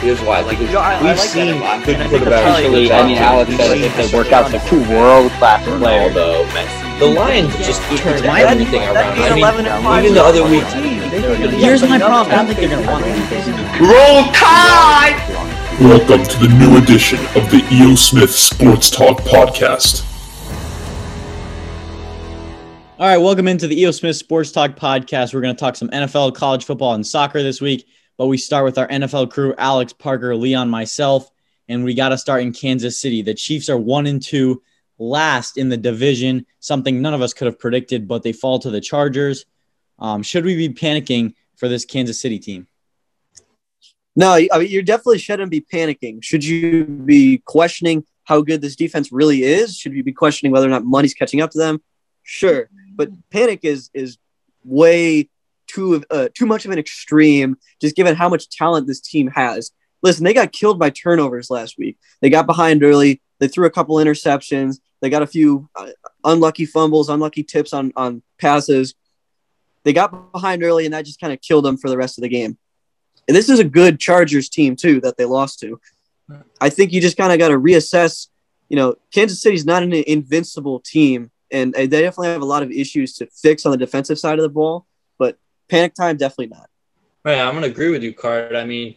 Here's why. Because You know, I- I we've like seen that a lot. good And I think the quarterbacks. Probably- Actually, I mean, Alex said if they work out, they're two world class players. Ronaldo, Messi. The Lions just turned my- everything That around. being I mean, 11 and 5 even the other week. a team. They could- Here's my problem. I don't think they're gonna want to- Roll Tide! Welcome to the new edition of the E.O. Smith Sports Talk Podcast. All right, welcome into the EO Smith Sports Talk podcast. We're going to talk some NFL, college football, and soccer this week. But we start with our NFL crew: Alex, Parker, Leon, myself, and we got to start in Kansas City. The Chiefs are one and two, last in the division. Something none of us could have predicted, but they fall to the Chargers. Um, should we be panicking for this Kansas City team? No, I mean you definitely shouldn't be panicking. Should you be questioning how good this defense really is? Should you be questioning whether or not money's catching up to them? Sure, but panic is is way too uh, too much of an extreme. Just given how much talent this team has. Listen, they got killed by turnovers last week. They got behind early. They threw a couple interceptions. They got a few uh, unlucky fumbles, unlucky tips on on passes. They got behind early, and that just kind of killed them for the rest of the game. And this is a good Chargers team too that they lost to. I think you just kind of got to reassess. You know, Kansas City's not an invincible team, and they definitely have a lot of issues to fix on the defensive side of the ball. But panic time, definitely not. Right, I'm going to agree with you, Card. I mean,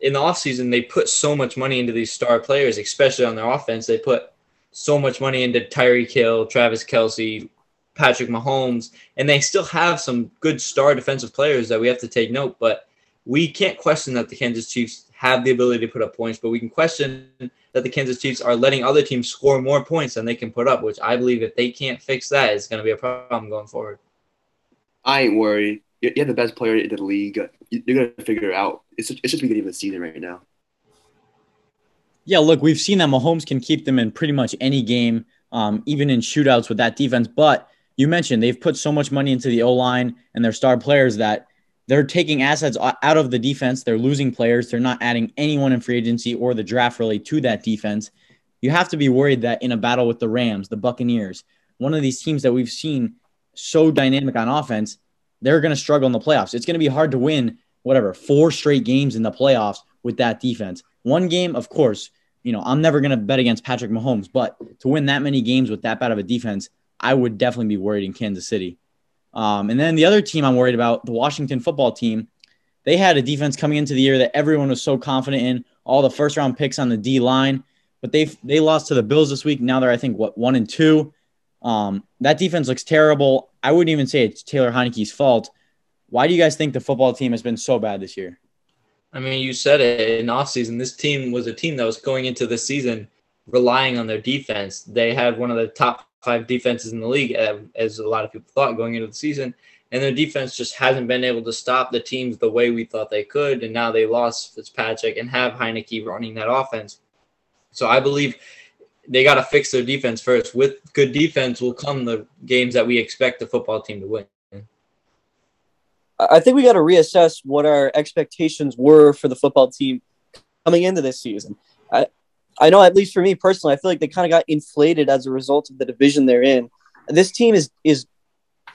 in the offseason, they put so much money into these star players, especially on their offense. They put so much money into Tyreek Hill, Travis Kelce, Patrick Mahomes, and they still have some good star defensive players that we have to take note. But we can't question that the Kansas Chiefs have the ability to put up points, but we can question that the Kansas Chiefs are letting other teams score more points than they can put up, which I believe if they can't fix that, it's going to be a problem going forward. I ain't worried. You have the best player in the league. You- You're gonna figure it out. It's just, it's just beginning of the season right now. Yeah, look, we've seen that Mahomes can keep them in pretty much any game, um, even in shootouts with that defense. But you mentioned they've put so much money into the O line and their star players that they're taking assets out of the defense. They're losing players. They're not adding anyone in free agency or the draft really to that defense. You have to be worried that in a battle with the Rams, the Buccaneers, one of these teams that we've seen so dynamic on offense, they're going to struggle in the playoffs. It's going to be hard to win whatever four straight games in the playoffs with that defense. One game, of course, you know, I'm never going to bet against Patrick Mahomes, but to win that many games with that bad of a defense, I would definitely be worried in Kansas City. Um, and then the other team I'm worried about, the Washington football team, they had a defense coming into the year that everyone was so confident in, all the first round picks on the D line, but they they lost to the Bills this week. Now they're I think what one and two. Um, that defense looks terrible. I wouldn't even say it's Taylor Heinicke's fault. Why do you guys think the football team has been so bad this year? I mean, you said it in offseason. This team was a team that was going into the season relying on their defense. They had one of the top five defenses in the league, uh, as a lot of people thought going into the season. And their defense just hasn't been able to stop the teams the way we thought they could. And now they lost Fitzpatrick and have Heinicke running that offense. So I believe they got to fix their defense first. With good defense will come the games that we expect the football team to win. I think we got to reassess what our expectations were for the football team coming into this season. I, I know, at least for me personally, I feel like they kind of got inflated as a result of the division they're in. This team is is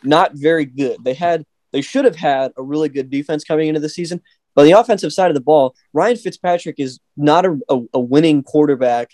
not very good. They had they should have had a really good defense coming into the season, but the offensive side of the ball, Ryan Fitzpatrick is not a, a, a winning quarterback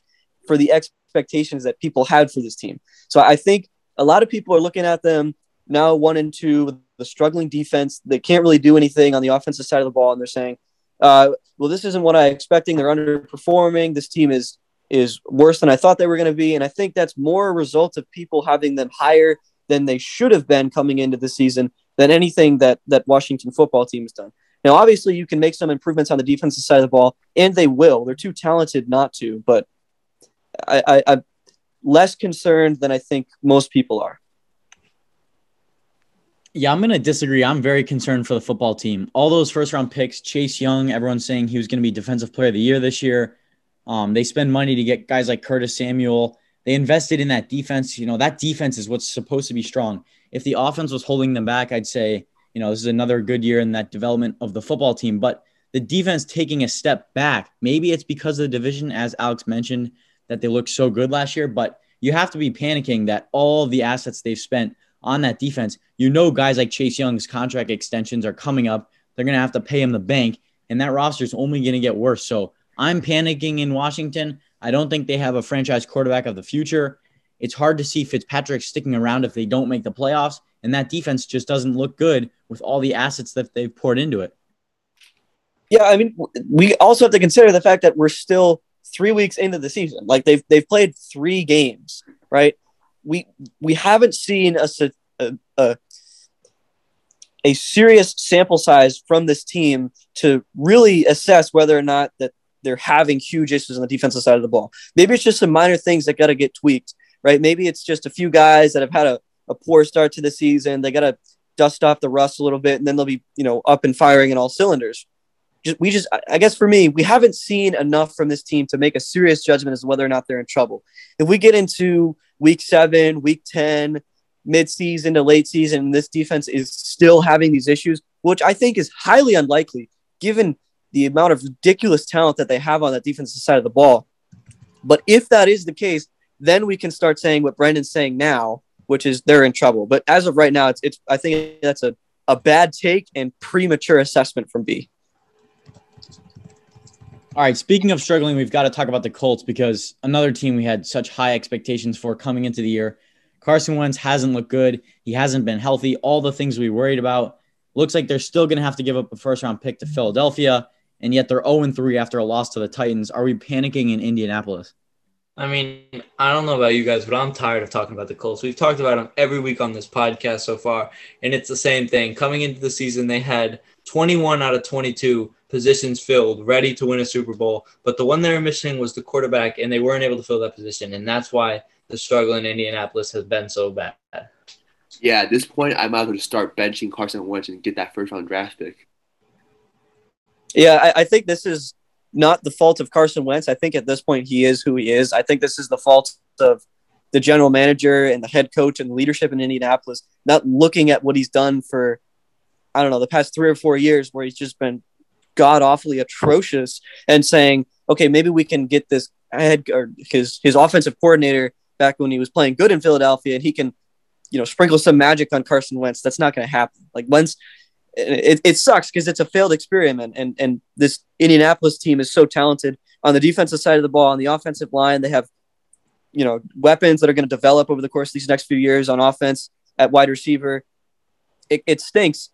for the expectations that people had for this team. So I think a lot of people are looking at them now one and two the struggling defense. They can't really do anything on the offensive side of the ball, and they're saying, uh, "Well, this isn't what I expecting. They're underperforming. This team is is worse than I thought they were going to be." And I think that's more a result of people having them higher than they should have been coming into the season than anything that that Washington football team has done. Now, obviously, you can make some improvements on the defensive side of the ball, and they will. They're too talented not to, but I, I, I'm less concerned than I think most people are. Yeah, I'm going to disagree. I'm very concerned for the football team. All those first round picks, Chase Young, everyone's saying he was going to be defensive player of the year this year. Um, they spend money to get guys like Curtis Samuel. They invested in that defense. You know, that defense is what's supposed to be strong. If the offense was holding them back, I'd say, you know, this is another good year in that development of the football team. But the defense taking a step back, maybe it's because of the division, as Alex mentioned, that they looked so good last year. But you have to be panicking that all the assets they've spent on that defense, you know, guys like Chase Young's contract extensions are coming up. They're going to have to pay him the bank. and that roster is only going to get worse. So I'm panicking in Washington. I don't think they have a franchise quarterback of the future. It's hard to see Fitzpatrick sticking around if they don't make the playoffs, and that defense just doesn't look good with all the assets that they've poured into it. Yeah, I mean, we also have to consider the fact that we're still three weeks into the season. Like they've they've played three games, right? We we haven't seen a a, a, a serious sample size from this team to really assess whether or not that they're having huge issues on the defensive side of the ball. Maybe it's just some minor things that got to get tweaked, right? Maybe it's just a few guys that have had a, a poor start to the season. They got to dust off the rust a little bit, and then they'll be, you know, up and firing in all cylinders. Just, we just, I guess for me, we haven't seen enough from this team to make a serious judgment as to whether or not they're in trouble. If we get into week seven, week 10, mid-season to late season, this defense is still having these issues, which I think is highly unlikely given the amount of ridiculous talent that they have on that defensive side of the ball. But if that is the case, then we can start saying what Brendan's saying now, which is they're in trouble. But as of right now, it's, it's I think that's a, a bad take and premature assessment from B. All right, speaking of struggling, we've got to talk about the Colts because another team we had such high expectations for coming into the year. Carson Wentz hasn't looked good. He hasn't been healthy. All the things we worried about. Looks like they're still going to have to give up a first round pick to Philadelphia, and yet they're 0 3 after a loss to the Titans. Are we panicking in Indianapolis? I mean, I don't know about you guys, but I'm tired of talking about the Colts. We've talked about them every week on this podcast so far, and it's the same thing. Coming into the season, they had 21 out of 22 positions filled, ready to win a Super Bowl, but the one they were missing was the quarterback, and they weren't able to fill that position, and that's why the struggle in Indianapolis has been so bad. Yeah, at this point, I might as well just start benching Carson Wentz and get that first round draft pick. Yeah, I, I, think this is not the fault of Carson Wentz. I think at this point he is who he is. I think this is the fault of the general manager and the head coach and the leadership in Indianapolis not looking at what he's done for I don't know the past three or four years where he's just been god awfully atrocious and saying, okay, maybe we can get this head or his his offensive coordinator back when he was playing good in Philadelphia, and he can, you know, sprinkle some magic on Carson Wentz. That's not going to happen. Like Wentz, it, it sucks because it's a failed experiment, and and this Indianapolis team is so talented on the defensive side of the ball, on the offensive line. They have, you know, weapons that are going to develop over the course of these next few years on offense at wide receiver. It, it stinks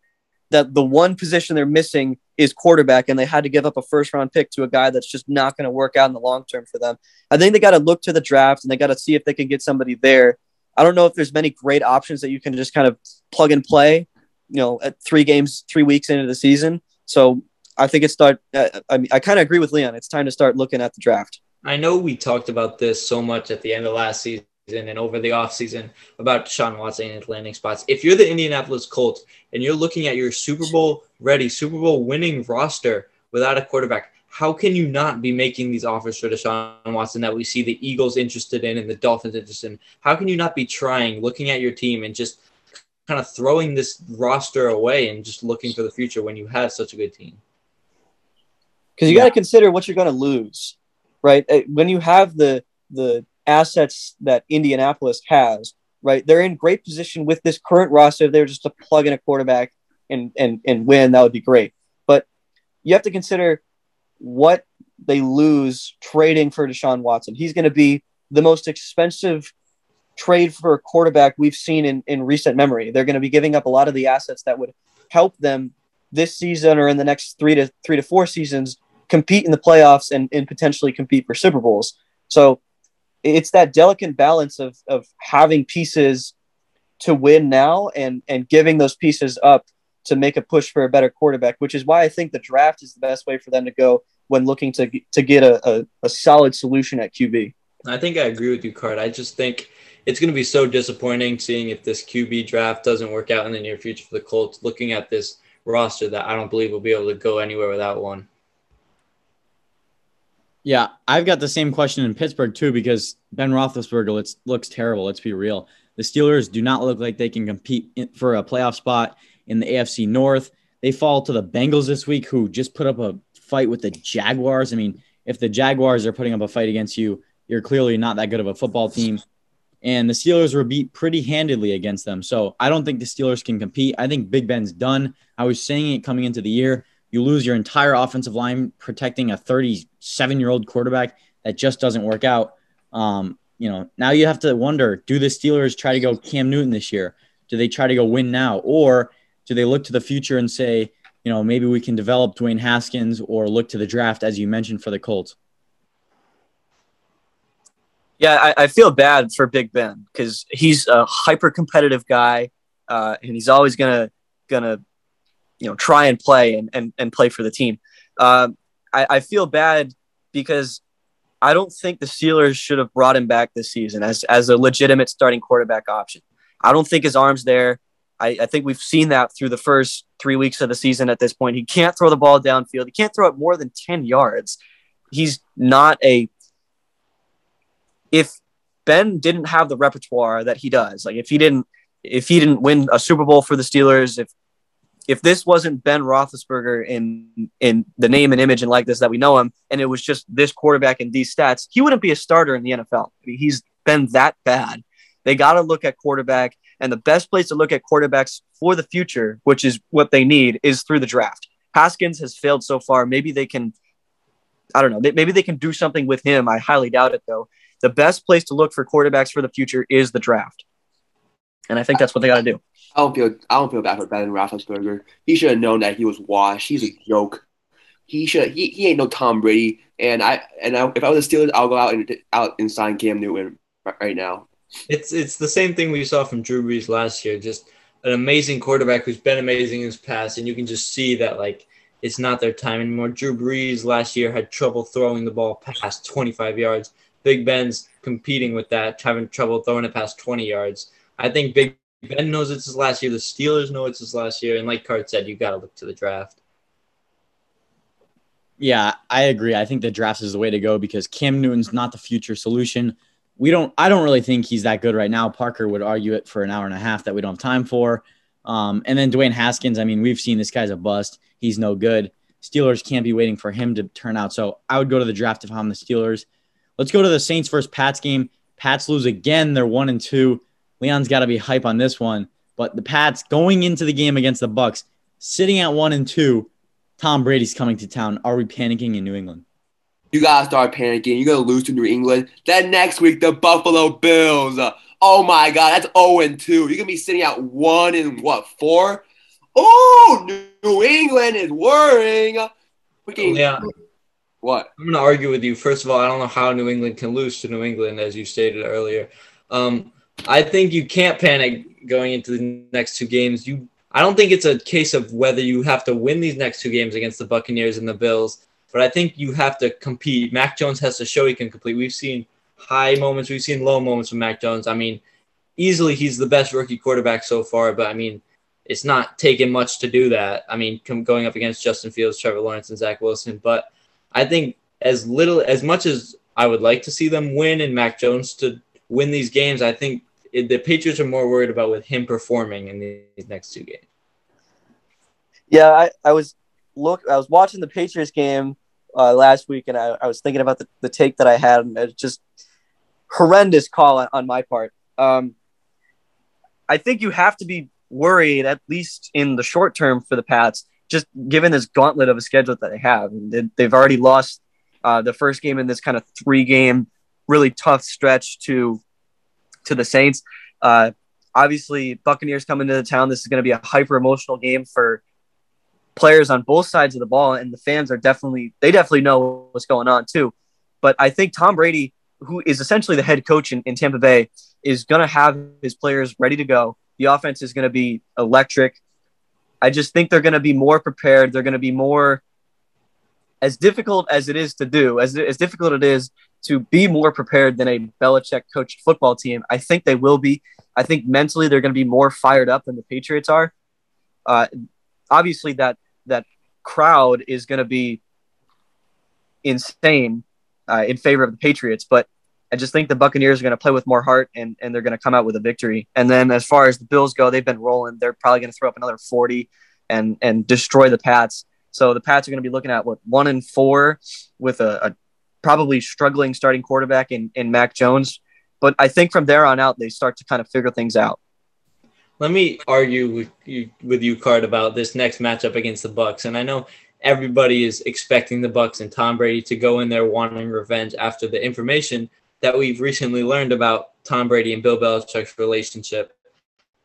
that the one position they're missing is quarterback, and they had to give up a first round pick to a guy that's just not going to work out in the long term for them. I think they got to look to the draft and they got to see if they can get somebody there. I don't know if there's many great options that you can just kind of plug and play, you know, at three games, three weeks into the season. So I think it's start. I mean, I kind of agree with Leon. It's time to start looking at the draft. I know we talked about this so much at the end of last season and over the offseason about Deshaun Watson and his landing spots. If you're the Indianapolis Colts and you're looking at your Super Bowl ready, Super Bowl winning roster without a quarterback, how can you not be making these offers for Deshaun Watson that we see the Eagles interested in and the Dolphins interested in? How can you not be trying, looking at your team and just kind of throwing this roster away and just looking for the future when you have such a good team? Because you yeah. got to consider what you're going to lose, right? Uh, when you have the the assets that Indianapolis has, right? They're in great position with this current roster. If they were just to plug in a quarterback and and and win, that would be great. But you have to consider what they lose trading for Deshaun Watson. He's going to be the most expensive trade for a quarterback we've seen in, in recent memory. They're going to be giving up a lot of the assets that would help them this season or in the next three to three to four seasons compete in the playoffs and, and potentially compete for Super Bowls. So it's that delicate balance of of having pieces to win now and and giving those pieces up to make a push for a better quarterback, which is why I think the draft is the best way for them to go when looking to to get a, a, a solid solution at QB. I think I agree with you, Card. I just think it's going to be so disappointing seeing if this QB draft doesn't work out in the near future for the Colts. Looking at this roster, that I don't believe will be able to go anywhere without one. Yeah, I've got the same question in Pittsburgh too because Ben Roethlisberger looks, looks terrible. Let's be real. The Steelers do not look like they can compete for a playoff spot in the AFC North. They fall to the Bengals this week, who just put up a fight with the Jaguars. I mean, if the Jaguars are putting up a fight against you, you're clearly not that good of a football team. And the Steelers were beat pretty handedly against them. So I don't think the Steelers can compete. I think Big Ben's done. I was saying it coming into the year. You lose your entire offensive line protecting a 37 year old quarterback that just doesn't work out. Um, you know, now you have to wonder: Do the Steelers try to go Cam Newton this year? Do they try to go win now, or do they look to the future and say, you know, maybe we can develop Dwayne Haskins or look to the draft, as you mentioned for the Colts? Yeah, I, I feel bad for Big Ben because he's a hyper competitive guy, uh, and he's always gonna gonna you know try and play and and, and play for the team. Um, I, I feel bad because I don't think the Steelers should have brought him back this season as as a legitimate starting quarterback option. I don't think his arm's there. I, I, think we've seen that through the first three weeks of the season at this point. He can't throw the ball downfield. He can't throw it more than 10 yards. He's not a. If Ben didn't have the repertoire that he does, like if he didn't, if he didn't win a Super Bowl for the Steelers, if if this wasn't Ben Roethlisberger in in the name and image and like this that we know him, and it was just this quarterback and these stats, he wouldn't be a starter in the NFL. I mean, he's been that bad. They got to look at quarterback and the best place to look at quarterbacks for the future, which is what they need, is through the draft. Haskins has failed so far. Maybe they can, I don't know, maybe they can do something with him. I highly doubt it, though. The best place to look for quarterbacks for the future is the draft. And I think that's what they got to do. I don't feel I don't feel bad for Ben Roethlisberger. He should have known that he was washed. He's a joke. He should he, he ain't no Tom Brady. And I and I, if I was a Steelers, I'll go out and out and sign Cam Newton right now. It's it's the same thing we saw from Drew Brees last year. Just an amazing quarterback who's been amazing in his past, and you can just see that like it's not their time anymore. Drew Brees last year had trouble throwing the ball past 25 yards. Big Ben's competing with that, having trouble throwing it past 20 yards. I think Big Ben knows it's his last year. The Steelers know it's his last year, and like Cart said, you got to look to the draft. Yeah, I agree. I think the draft is the way to go because Cam Newton's not the future solution we don't I don't really think he's that good right now. Parker would argue it for an hour and a half that we don't have time for. Um, and then Dwayne Haskins, I mean, we've seen this guy's a bust. He's no good. Steelers can't be waiting for him to turn out. So I would go to the draft if I'm the Steelers. Let's go to the Saints versus Pats game. Pats lose again. They're one and two. Leon's got to be hype on this one. But the Pats going into the game against the Bucks, sitting at one and two. Tom Brady's coming to town. Are we panicking in New England? you gotta start panicking. You're gonna lose to New England. Then next week, the Buffalo Bills. Oh my God, that's 0 and 2. You're gonna be sitting at one and what four? Oh, New England is worrying. Freaking, yeah. What? I'm gonna argue with you. First of all, I don't know how New England can lose to New England, as you stated earlier. Um, I think you can't panic going into the next two games. You, I don't think it's a case of whether you have to win these next two games against the Buccaneers and the Bills. But I think you have to compete. Mac Jones has to show he can complete. We've seen high moments, we've seen low moments from Mac Jones. I mean, easily he's the best rookie quarterback so far, but I mean, it's not taken much to do that. I mean, going up against Justin Fields, Trevor Lawrence, and Zach Wilson. But I think as little, as much as I would like to see them win and Mac Jones to win these games, I think it, the Patriots are more worried about with him performing in these next two games. Yeah, I, I was look, I was watching the Patriots game uh, last week, and I, I was thinking about the, the take that I had, and it's just horrendous call on, on my part. Um, I think you have to be worried, at least in the short term, for the Pats, just given this gauntlet of a schedule that they have. They, have already lost uh, the first game in this kind of three game, really tough stretch to to the Saints. Uh, obviously, Buccaneers coming to the town. This is going to be a hyper emotional game for players on both sides of the ball, and the fans are definitely they definitely know what's going on too. But I think Tom Brady, who is essentially the head coach in, in Tampa Bay, is going to have his players ready to go. The offense is going to be electric. I just think they're going to be more prepared. They're going to be more as difficult as it is to do, as, as difficult it is to be more prepared than a Belichick coached football team. I think they will be. I think mentally they're going to be more fired up than the Patriots are. Uh, obviously, that that crowd is going to be insane uh, in favor of the Patriots, but I just think the Buccaneers are going to play with more heart and, and they're going to come out with a victory. And then as far as the Bills go, they've been rolling. They're probably going to throw up another 40 and and destroy the Pats. So the Pats are going to be looking at what one and four with a, a probably struggling starting quarterback in, in Mac Jones. But I think from there on out, they start to kind of figure things out. Let me argue with you, with you, Card, about this next matchup against the Bucks. And I know everybody is expecting the Bucks and Tom Brady to go in there wanting revenge after the information that we've recently learned about Tom Brady and Bill Belichick's relationship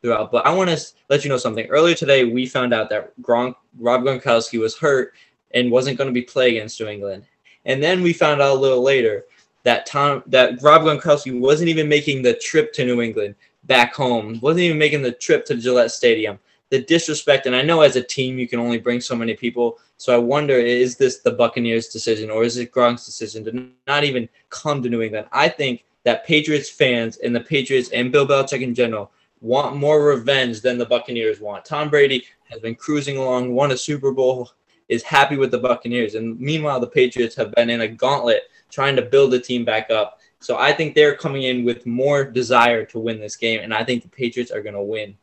throughout. But I want to let you know something. Earlier today, we found out that Gronk, Rob Gronkowski was hurt and wasn't going to be playing against New England. And then we found out a little later that Tom that Rob Gronkowski wasn't even making the trip to New England back home, wasn't even making the trip to Gillette Stadium. The disrespect, and I know as a team you can only bring so many people. So I wonder, is this the Buccaneers' decision or is it Gronk's decision to not even come to New England? I think that Patriots fans and the Patriots and Bill Belichick in general want more revenge than the Buccaneers want. Tom Brady has been cruising along, won a Super Bowl, is happy with the Buccaneers. And meanwhile, the Patriots have been in a gauntlet trying to build the team back up. So I think they're coming in with more desire to win this game, and I think the Patriots are going to win.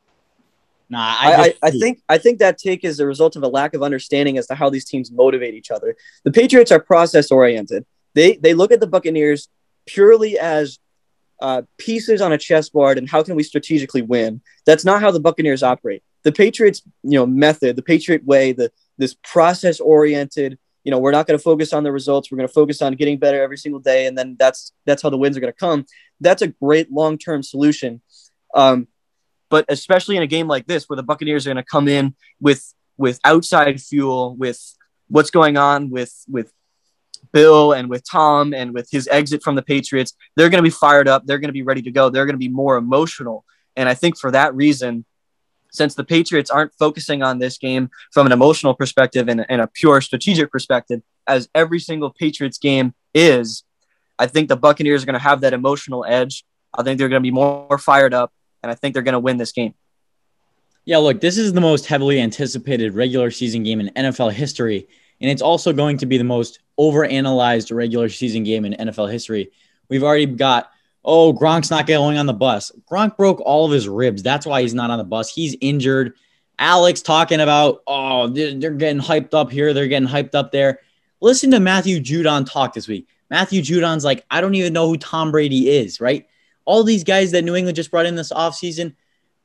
Nah, I, I, I, I think I think that take is a result of a lack of understanding as to how these teams motivate each other. The Patriots are process oriented. They they look at the Buccaneers purely as uh, pieces on a chessboard and how can we strategically win. That's not how the Buccaneers operate. The Patriots, you know, method, the Patriot way, the this process oriented. You know, we're not going to focus on the results. We're going to focus on getting better every single day, and then that's that's how the wins are going to come. That's a great long term solution. Um, but especially in a game like this, where the Buccaneers are going to come in with with outside fuel, with what's going on with with Bill and with Tom and with his exit from the Patriots, they're going to be fired up. They're going to be ready to go. They're going to be more emotional. And I think for that reason, since the Patriots aren't focusing on this game from an emotional perspective and, and a pure strategic perspective, as every single Patriots game is, I think the Buccaneers are going to have that emotional edge. I think they're going to be more fired up, and I think they're going to win this game. Yeah, look, this is the most heavily anticipated regular season game in NFL history, and it's also going to be the most overanalyzed regular season game in NFL history. We've already got, oh, Gronk's not going on the bus. Gronk broke all of his ribs. That's why he's not on the bus. He's injured. Alex talking about, oh, they're, getting hyped up here. They're getting hyped up there. Listen to Matthew Judon talk this week. Matthew Judon's like, I don't even know who Tom Brady is, right? All these guys that New England just brought in this offseason,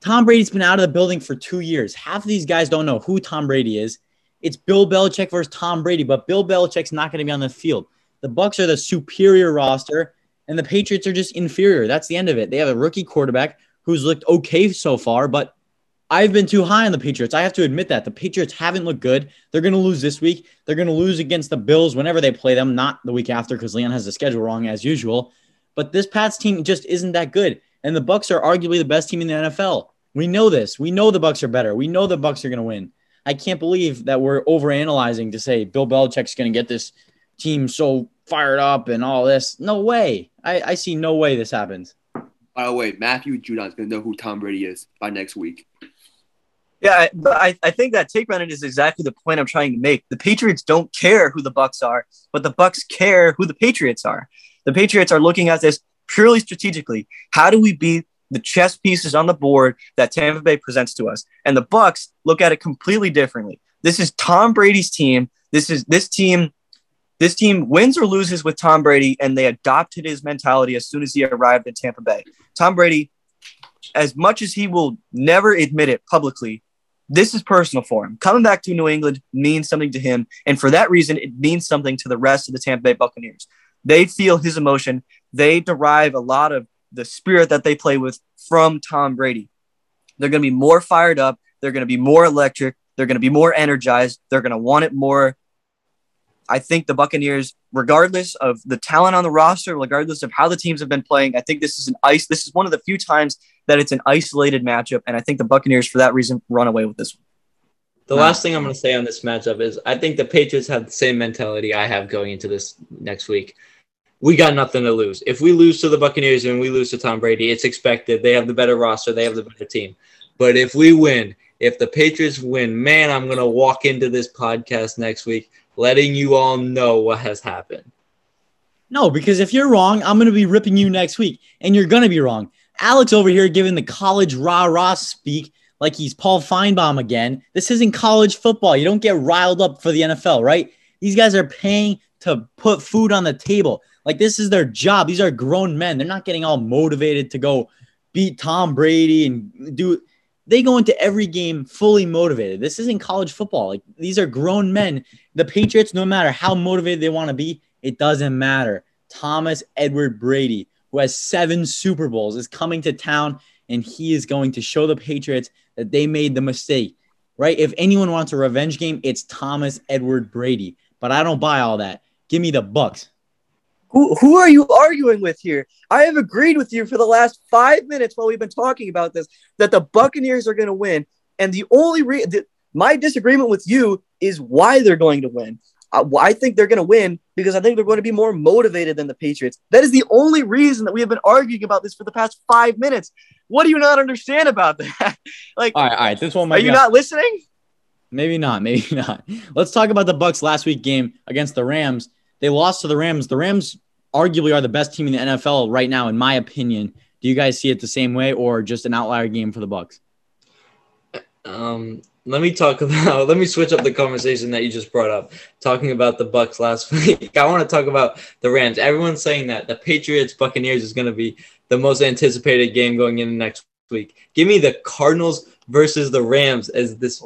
Tom Brady's been out of the building for two years. Half of these guys don't know who Tom Brady is. It's Bill Belichick versus Tom Brady, but Bill Belichick's not going to be on the field. The Bucks are the superior roster, and the Patriots are just inferior. That's the end of it. They have a rookie quarterback who's looked okay so far, but I've been too high on the Patriots. I have to admit that the Patriots haven't looked good. They're going to lose this week. They're going to lose against the Bills whenever they play them, not the week after because Leon has the schedule wrong as usual. But this Pats team just isn't that good, and the Bucks are arguably the best team in the NFL. We know this. We know the Bucks are better. We know the Bucks are going to win. I can't believe that we're overanalyzing to say Bill Belichick's going to get this team so fired up and all this. No way. I, I see no way this happens. By the way, Matthew Judon's gonna know who Tom Brady is by next week. Yeah, but I, I think that take on it is exactly the point I'm trying to make. The Patriots don't care who the Bucks are, but the Bucks care who the Patriots are. The Patriots are looking at this purely strategically. How do we beat the chess pieces on the board that Tampa Bay presents to us? And the Bucks look at it completely differently. This is Tom Brady's team. This is this team. This team wins or loses with Tom Brady, and they adopted his mentality as soon as he arrived in Tampa Bay. Tom Brady, as much as he will never admit it publicly, this is personal for him. Coming back to New England means something to him. And for that reason, it means something to the rest of the Tampa Bay Buccaneers. They feel his emotion. They derive a lot of the spirit that they play with from Tom Brady. They're going to be more fired up. They're going to be more electric. They're going to be more energized. They're going to want it more. I think the Buccaneers, regardless of the talent on the roster, regardless of how the teams have been playing, I think this is an ice. This is one of the few times that it's an isolated matchup, and I think the Buccaneers, for that reason, run away with this one. The last thing I'm going to say on this matchup is I think the Patriots have the same mentality I have going into this next week. We got nothing to lose. If we lose to the Buccaneers and we lose to Tom Brady, it's expected. They have the better roster, they have the better team. But if we win, if the Patriots win, man, I'm going to walk into this podcast next week letting you all know what has happened. No, because if you're wrong, I'm going to be ripping you next week, and you're going to be wrong. Alex over here giving the college rah rah speak like he's Paul Finebaum again. This isn't college football. You don't get riled up for the NFL, right? These guys are paying to put food on the table. Like this is their job. These are grown men. They're not getting all motivated to go beat Tom Brady and do. They go into every game fully motivated. This isn't college football. Like these are grown men. The Patriots, no matter how motivated they want to be, it doesn't matter. Thomas Edward Brady, who has seven Super Bowls, is coming to town and he is going to show the Patriots that they made the mistake. Right? If anyone wants a revenge game, it's Thomas Edward Brady. But I don't buy all that. Give me the Bucks. Who, who are you arguing with here? I have agreed with you for the last five minutes while we've been talking about this that the Buccaneers are going to win. And the only re- the, my disagreement with you is why they're going to win. Uh, I think they're going to win because I think they're going to be more motivated than the Patriots. That is the only reason that we have been arguing about this for the past five minutes. What do you not understand about that? like, All right, all right. This one might are you not listening? Maybe not. Maybe not. Let's talk about the Bucks last week game against the Rams. They lost to the Rams. The Rams arguably are the best team in the NFL right now, in my opinion. Do you guys see it the same way, or just an outlier game for the Bucks? Um, let me talk about. Let me switch up the conversation that you just brought up, talking about the Bucks last week. I want to talk about the Rams. Everyone's saying that the Patriots Buccaneers is going to be the most anticipated game going into next week. Give me the Cardinals versus the Rams as this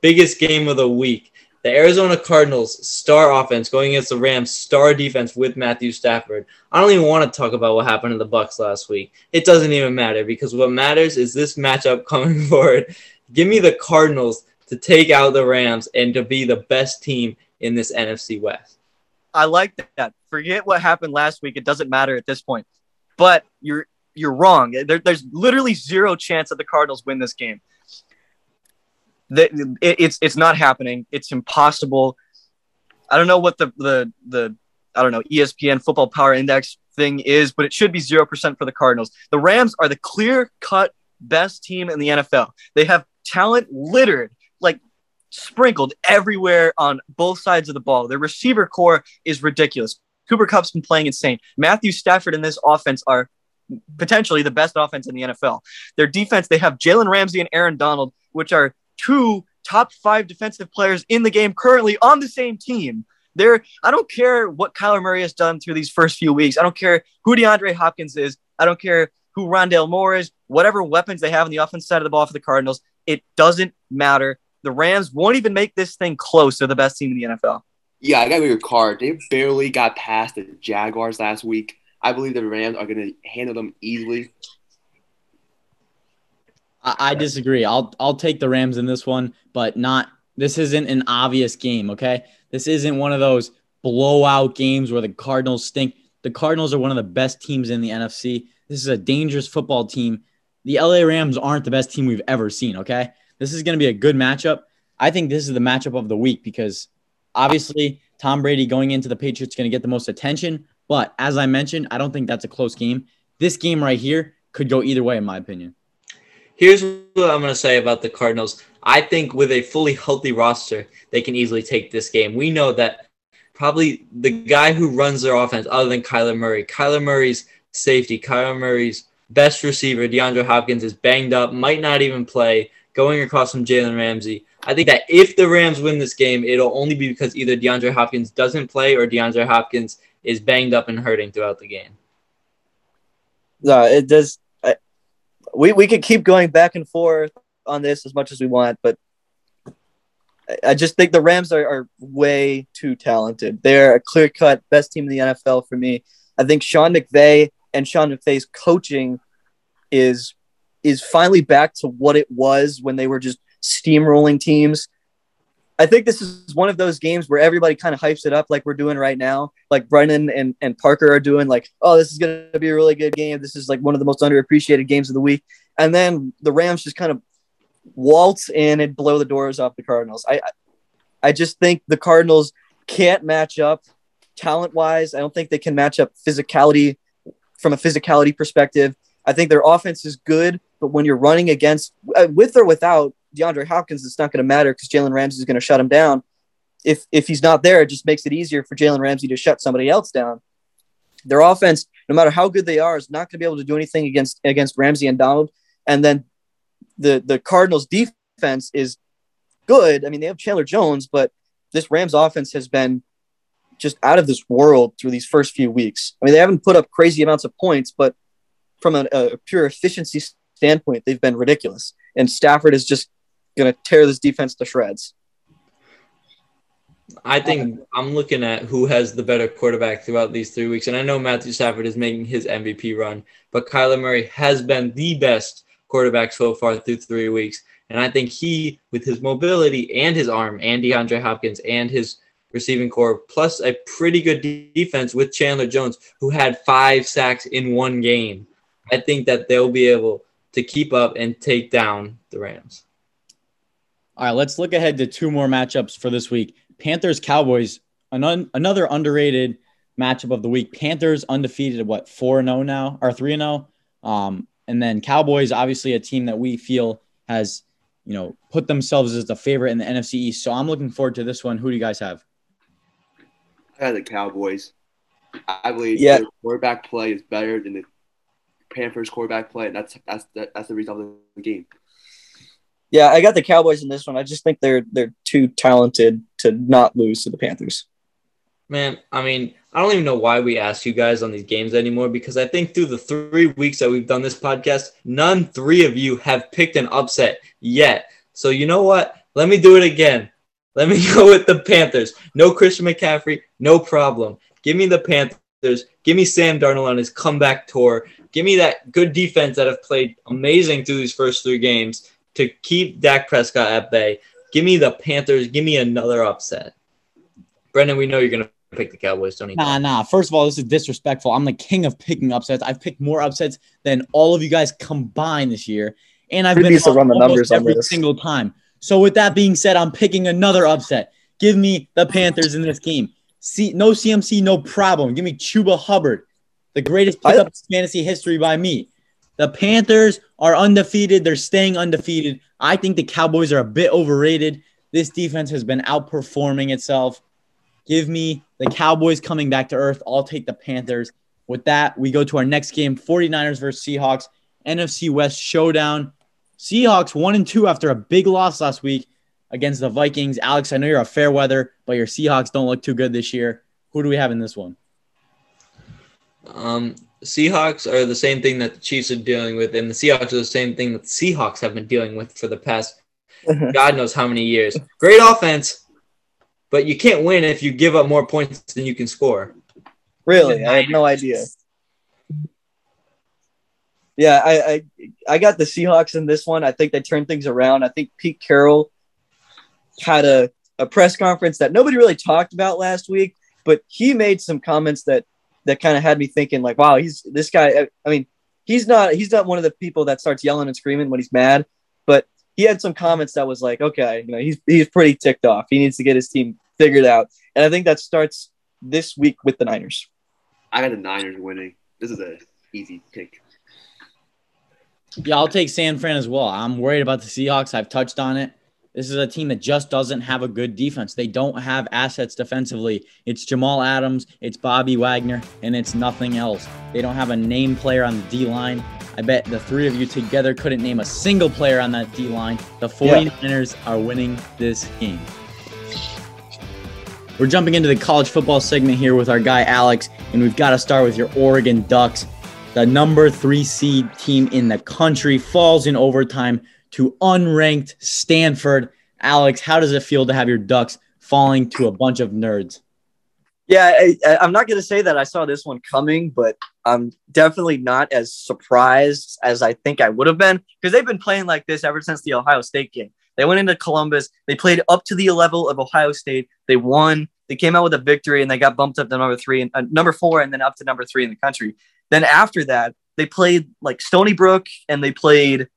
biggest game of the week. The Arizona Cardinals star offense going against the Rams star defense with Matthew Stafford. I don't even want to talk about what happened to the Bucks last week. It doesn't even matter because what matters is this matchup coming forward. Give me the Cardinals to take out the Rams and to be the best team in this NFC West. I like that. Forget what happened last week. It doesn't matter at this point. But you're you're wrong. There, there's literally zero chance that the Cardinals win this game. It, it's it's not happening. It's impossible. I don't know what the the the I don't know ESPN Football Power Index thing is, but it should be zero percent for the Cardinals. The Rams are the clear cut best team in the NFL. They have talent littered, like sprinkled everywhere on both sides of the ball. Their receiver core is ridiculous. Cooper Kupp's been playing insane. Matthew Stafford and this offense are potentially the best offense in the NFL. Their defense, they have Jalen Ramsey and Aaron Donald, which are two top five defensive players in the game currently on the same team. They're, I don't care what Kyler Murray has done through these first few weeks. I don't care who DeAndre Hopkins is. I don't care who Rondale Moore is, whatever weapons they have on the offense side of the ball for the Cardinals. It doesn't matter. The Rams won't even make this thing close to the best team in the NFL. Yeah, I got your card. They barely got past the Jaguars last week. I believe the Rams are going to handle them easily. I, I disagree. I'll I'll take the Rams in this one, but not. This isn't an obvious game. Okay, this isn't one of those blowout games where the Cardinals stink. The Cardinals are one of the best teams in the NFC. This is a dangerous football team. The LA Rams aren't the best team we've ever seen. Okay, this is going to be a good matchup. I think this is the matchup of the week because obviously Tom Brady going into the Patriots going to get the most attention. But as I mentioned, I don't think that's a close game. This game right here could go either way, in my opinion. Here's what I'm going to say about the Cardinals. I think with a fully healthy roster, they can easily take this game. We know that probably the guy who runs their offense, other than Kyler Murray, Kyler Murray's safety, Kyler Murray's best receiver, DeAndre Hopkins, is banged up, might not even play, going across from Jalen Ramsey. I think that if the Rams win this game, it'll only be because either DeAndre Hopkins doesn't play or DeAndre Hopkins is banged up and hurting throughout the game. No, it does. We we could keep going back and forth on this as much as we want, but I, I just think the Rams are, are way too talented. They're a clear cut best team in the NFL for me. I think Sean McVay and Sean McVay's coaching is is finally back to what it was when they were just steamrolling teams. I think this is one of those games where everybody kind of hypes it up like we're doing right now. Like Brennan and, and Parker are doing like, oh, this is going to be a really good game. This is like one of the most underappreciated games of the week. And then the Rams just kind of waltz in and blow the doors off the Cardinals. I, I just think the Cardinals can't match up talent wise. I don't think they can match up physicality from a physicality perspective. I think their offense is good, but when you're running against, uh, with or without DeAndre Hopkins, it's not going to matter because Jalen Ramsey is going to shut him down. If if he's not there, it just makes it easier for Jalen Ramsey to shut somebody else down. Their offense, no matter how good they are, is not going to be able to do anything against against Ramsey and Donald. And then the the Cardinals defense is good. I mean, they have Chandler Jones, but this Rams offense has been just out of this world through these first few weeks. I mean, they haven't put up crazy amounts of points, but from a, a pure efficiency standpoint, they've been ridiculous. and Stafford is just going to tear this defense to shreds. I think um, I'm looking at who has the better quarterback throughout these three weeks. And I know Matthew Stafford is making his MVP run, but Kyler Murray has been the best quarterback so far through three weeks. And I think he, with his mobility and his arm, and DeAndre Hopkins and his receiving core, plus a pretty good defense with Chandler Jones, who had five sacks in one game, I think that they'll be able to keep up and take down the Rams. All right, let's look ahead to two more matchups for this week. Panthers Cowboys, an un- another underrated matchup of the week. Panthers undefeated at what four and zero now or three and zero, um, and then Cowboys obviously a team that we feel has you know put themselves as the favorite in the NFC East. So I'm looking forward to this one. Who do you guys have? I had the Cowboys. I believe Yeah. their quarterback play is better than the Panthers quarterback play, and that's that's that's the result of the game. Yeah, I got the Cowboys in this one. I just think they're they're too talented to not lose to the Panthers. Man, I mean, I don't even know why we ask you guys on these games anymore because I think through the three weeks that we've done this podcast, none three of you have picked an upset yet. So you know what? Let me do it again. Let me go with the Panthers. No Christian McCaffrey, no problem. Give me the Panthers. Give me Sam Darnold on his comeback tour. Give me that good defense that have played amazing through these first three games to keep Dak Prescott at bay. Give me the Panthers. Give me another upset. Brendan, we know you're going to pick the Cowboys, don't you? Nah, nah. First of all, this is disrespectful. I'm the king of picking upsets. I've picked more upsets than all of you guys combined this year, and I've Who been needs to run the almost numbers every this? single time. So with that being said, I'm picking another upset. Give me the Panthers in this game. See, no CMC, no problem. Give me Chuba Hubbard, the greatest I- pickup in fantasy history by me. The Panthers are undefeated. They're staying undefeated. I think the Cowboys are a bit overrated. This defense has been outperforming itself. Give me the Cowboys coming back to earth. I'll take the Panthers. With that, we go to our next game 49ers versus Seahawks, NFC West showdown. Seahawks one and two after a big loss last week against the Vikings. Alex, I know you're a fair weather, but your Seahawks don't look too good this year. Who do we have in this one? Um, Seahawks are the same thing that the Chiefs are dealing with, and the Seahawks are the same thing that the Seahawks have been dealing with for the past God knows how many years. Great offense, but you can't win if you give up more points than you can score. Really, I had no idea. Yeah, I, I I got the Seahawks in this one. I think they turned things around. I think Pete Carroll had a, a press conference that nobody really talked about last week, but he made some comments that that kind of had me thinking like, wow, he's this guy. I, I mean, he's not he's not one of the people that starts yelling and screaming when he's mad, but he had some comments that was like, okay, you know, he's he's pretty ticked off. He needs to get his team figured out, and I think that starts this week with the Niners. I got the Niners winning. This is a easy pick. Yeah, I'll take San Fran as well. I'm worried about the Seahawks. I've touched on it. This is a team that just doesn't have a good defense. They don't have assets defensively. It's Jamal Adams, it's Bobby Wagner, and it's nothing else. They don't have a name player on the D line. I bet the three of you together couldn't name a single player on that D line. The 49ers are winning this game. We're jumping into the college football segment here with our guy Alex, and we've got to start with your Oregon Ducks. The number three seed team in the country falls in overtime to unranked Stanford. Alex, how does it feel to have your Ducks falling to a bunch of nerds? Yeah, I, I'm not going to say that I saw this one coming, but I'm definitely not as surprised as I think I would have been because they've been playing like this ever since the Ohio State game. They went into Columbus, they played up to the level of Ohio State, they won, they came out with a victory, and they got bumped up to number three and uh, number four, and then up to number three in the country. Then after that, they played like Stony Brook, and they played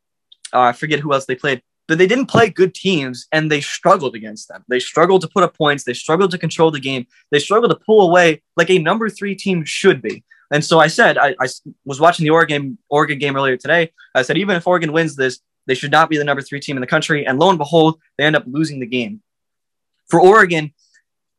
uh, I forget who else they played, but they didn't play good teams, and they struggled against them. They struggled to put up points, they struggled to control the game, they struggled to pull away like a number three team should be. And so I said, I, I was watching the Oregon Oregon game earlier today. I said, even if Oregon wins this, they should not be the number three team in the country. And lo and behold, they end up losing the game. For Oregon,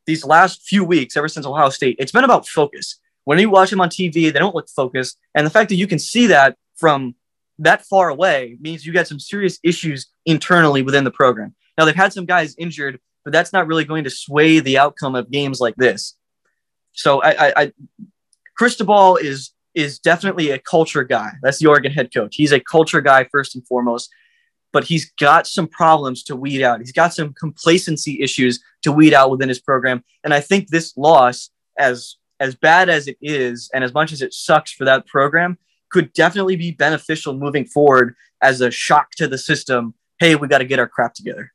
these last few weeks, ever since Ohio State, it's been about focus. When you watch them on TV, they don't look focused. And the fact that you can see that from that far away means you got some serious issues internally within the program. Now, they've had some guys injured, but that's not really going to sway the outcome of games like this. So I, I, I Cristobal is is definitely a culture guy. That's the Oregon head coach. He's a culture guy first and foremost. but he's got some problems to weed out. He's got some complacency issues to weed out within his program. And I think this loss, as as bad as it is, and as much as it sucks for that program, could definitely be beneficial moving forward as a shock to the system. Hey, we got to get our crap together.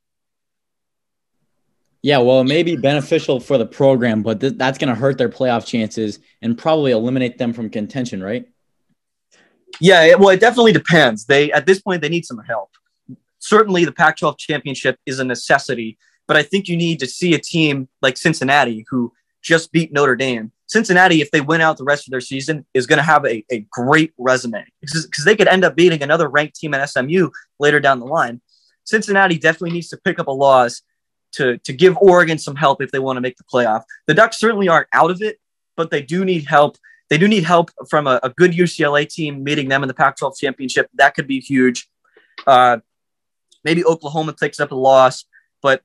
Yeah, well, it may be beneficial for the program, but th- that's going to hurt their playoff chances and probably eliminate them from contention, right? Yeah, it, well, it definitely depends. They at this point they need some help. Certainly, the Pac-12 championship is a necessity, but I think you need to see a team like Cincinnati who just beat Notre Dame. Cincinnati, if they win out the rest of their season, is going to have a, a great resume because they could end up beating another ranked team at SMU later down the line. Cincinnati definitely needs to pick up a loss to to give Oregon some help if they want to make the playoff. The Ducks certainly aren't out of it, but they do need help. They do need help from a, a good UCLA team meeting them in the Pac-12 championship. That could be huge. Uh, maybe Oklahoma takes up a loss, but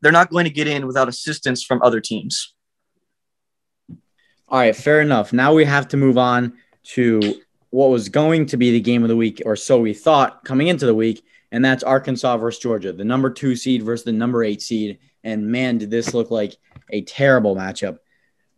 they're not going to get in without assistance from other teams. All right, fair enough. Now we have to move on to what was going to be the game of the week, or so we thought coming into the week, and that's Arkansas versus Georgia, the number two seed versus the number eight seed. And man, did this look like a terrible matchup.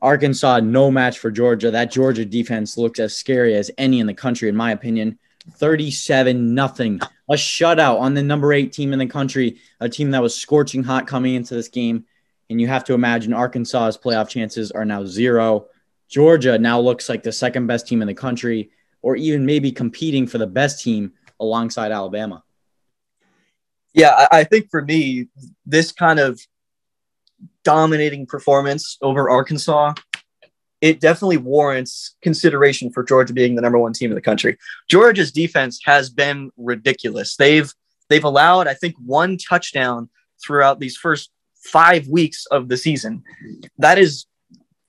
Arkansas, no match for Georgia. That Georgia defense looks as scary as any in the country, in my opinion. 37 nothing. A shutout on the number eight team in the country, a team that was scorching hot coming into this game. And you have to imagine Arkansas's playoff chances are now zero. Georgia now looks like the second best team in the country, or even maybe competing for the best team alongside Alabama. Yeah, I, think for me, this kind of dominating performance over Arkansas, it definitely warrants consideration for Georgia being the number one team in the country. Georgia's defense has been ridiculous. They've they've allowed, I think, one touchdown throughout these first five weeks of the season. That is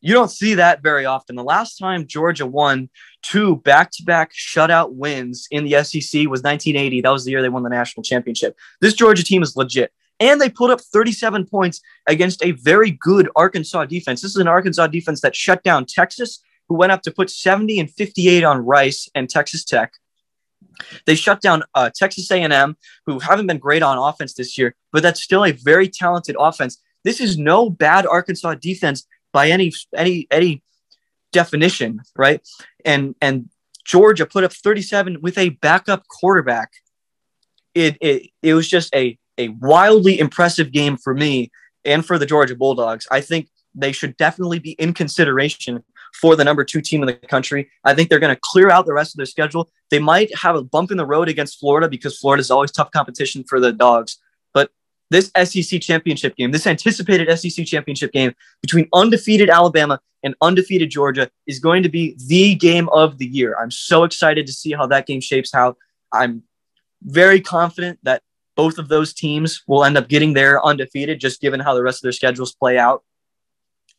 you don't see that very often. The last time Georgia won two back-to-back shutout wins in the SEC was 1980. That was the year they won the national championship. This Georgia team is legit. And they put up 37 points against a very good Arkansas defense. This is an Arkansas defense that shut down Texas, who went up to put 70 and 58 on Rice and Texas Tech. They shut down uh, Texas A&M, who haven't been great on offense this year, but that's still a very talented offense. This is no bad Arkansas defense by any any any definition, right? And and Georgia put up 37 with a backup quarterback. It it, it was just a a wildly impressive game for me and for the Georgia Bulldogs. I think they should definitely be in consideration for the number two team in the country. I think they're going to clear out the rest of their schedule. They might have a bump in the road against Florida because Florida is always tough competition for the Dogs. This SEC championship game, this anticipated SEC championship game between undefeated Alabama and undefeated Georgia is going to be the game of the year. I'm so excited to see how that game shapes out. I'm very confident that both of those teams will end up getting there undefeated, just given how the rest of their schedules play out.